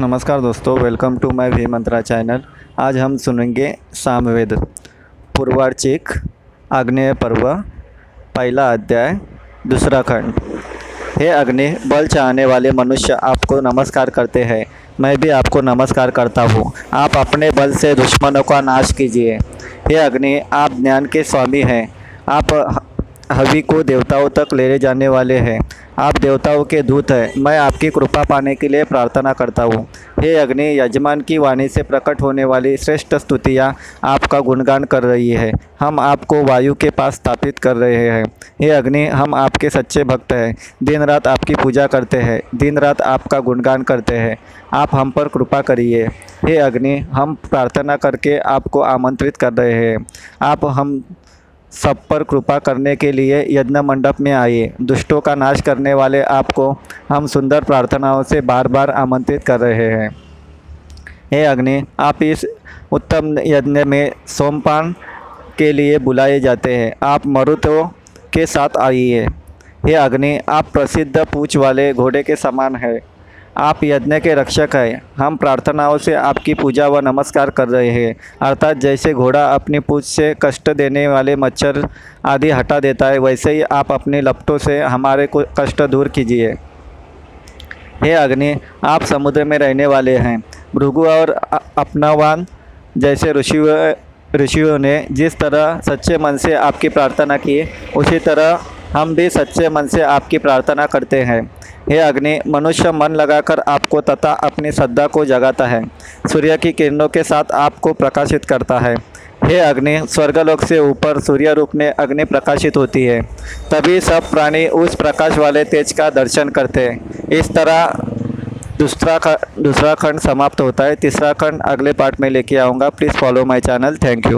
नमस्कार दोस्तों welcome to my V Mantra channel आज हम सुनेंगे सामवेद, पूर्वार्चिक, आग्नेय पर्व, पहला अध्याय, दूसरा खंड। हे अग्नि, बल चाहने वाले मनुष्य, आपको नमस्कार करते हैं। मैं भी आपको नमस्कार करता हूँ। आप अपने बल से दुश्मनों का नाश कीजिए। हे अग्नि, आप ज्ञान के स्वामी हैं। आप हवि को देवताओं तक ले जाने वाले हैं। आप देवताओं के दूत हैं। मैं आपकी कृपा पाने के लिए प्रार्थना करता हूँ। हे अग्नि, यजमान की वाणी से प्रकट होने वाली श्रेष्ठ स्तुतियाँ आपका गुणगान कर रही है। हम आपको वायु के पास स्थापित कर रहे हैं। हे अग्नि, हम आपके सच्चे भक्त हैं। दिन रात आपकी पूजा करते हैं। दिन रात आपका गुणगान करते हैं। आप हम पर कृपा करिए। हे अग्नि, हम प्रार्थना करके आपको आमंत्रित कर रहे हैं। आप हम सब पर कृपा करने के लिए यज्ञ मंडप में आइए। दुष्टों का नाश करने वाले आपको हम सुंदर प्रार्थनाओं से बार बार आमंत्रित कर रहे हैं। हे अग्नि, आप इस उत्तम यज्ञ में सोमपान के लिए बुलाए जाते हैं। आप मरुतों के साथ आइए। हे अग्नि, आप प्रसिद्ध पूछ वाले घोड़े के समान हैं। आप यज्ञ के रक्षक हैं। हम प्रार्थनाओं से आपकी पूजा व नमस्कार कर रहे हैं। अर्थात जैसे घोड़ा अपनी पूछ से कष्ट देने वाले मच्छर आदि हटा देता है, वैसे ही आप अपने लपटों से हमारे को कष्ट दूर कीजिए। हे अग्नि, आप समुद्र में रहने वाले हैं। भृगु और अपनावान जैसे ऋषियों ऋषियों ने जिस तरह सच्चे मन से आपकी प्रार्थना की, उसी तरह हम भी सच्चे मन से आपकी प्रार्थना करते हैं। हे अग्नि, मनुष्य मन लगाकर आपको तथा अपनी श्रद्धा को जगाता है। सूर्य की किरणों के साथ आपको प्रकाशित करता है। हे अग्नि, स्वर्गलोक से ऊपर सूर्य रूप में अग्नि प्रकाशित होती है। तभी सब प्राणी उस प्रकाश वाले तेज का दर्शन करते हैं। इस तरह दूसरा दूसरा खंड समाप्त होता है। तीसरा खंड अगले पार्ट में लेके आऊँगा। Please follow my channel thank you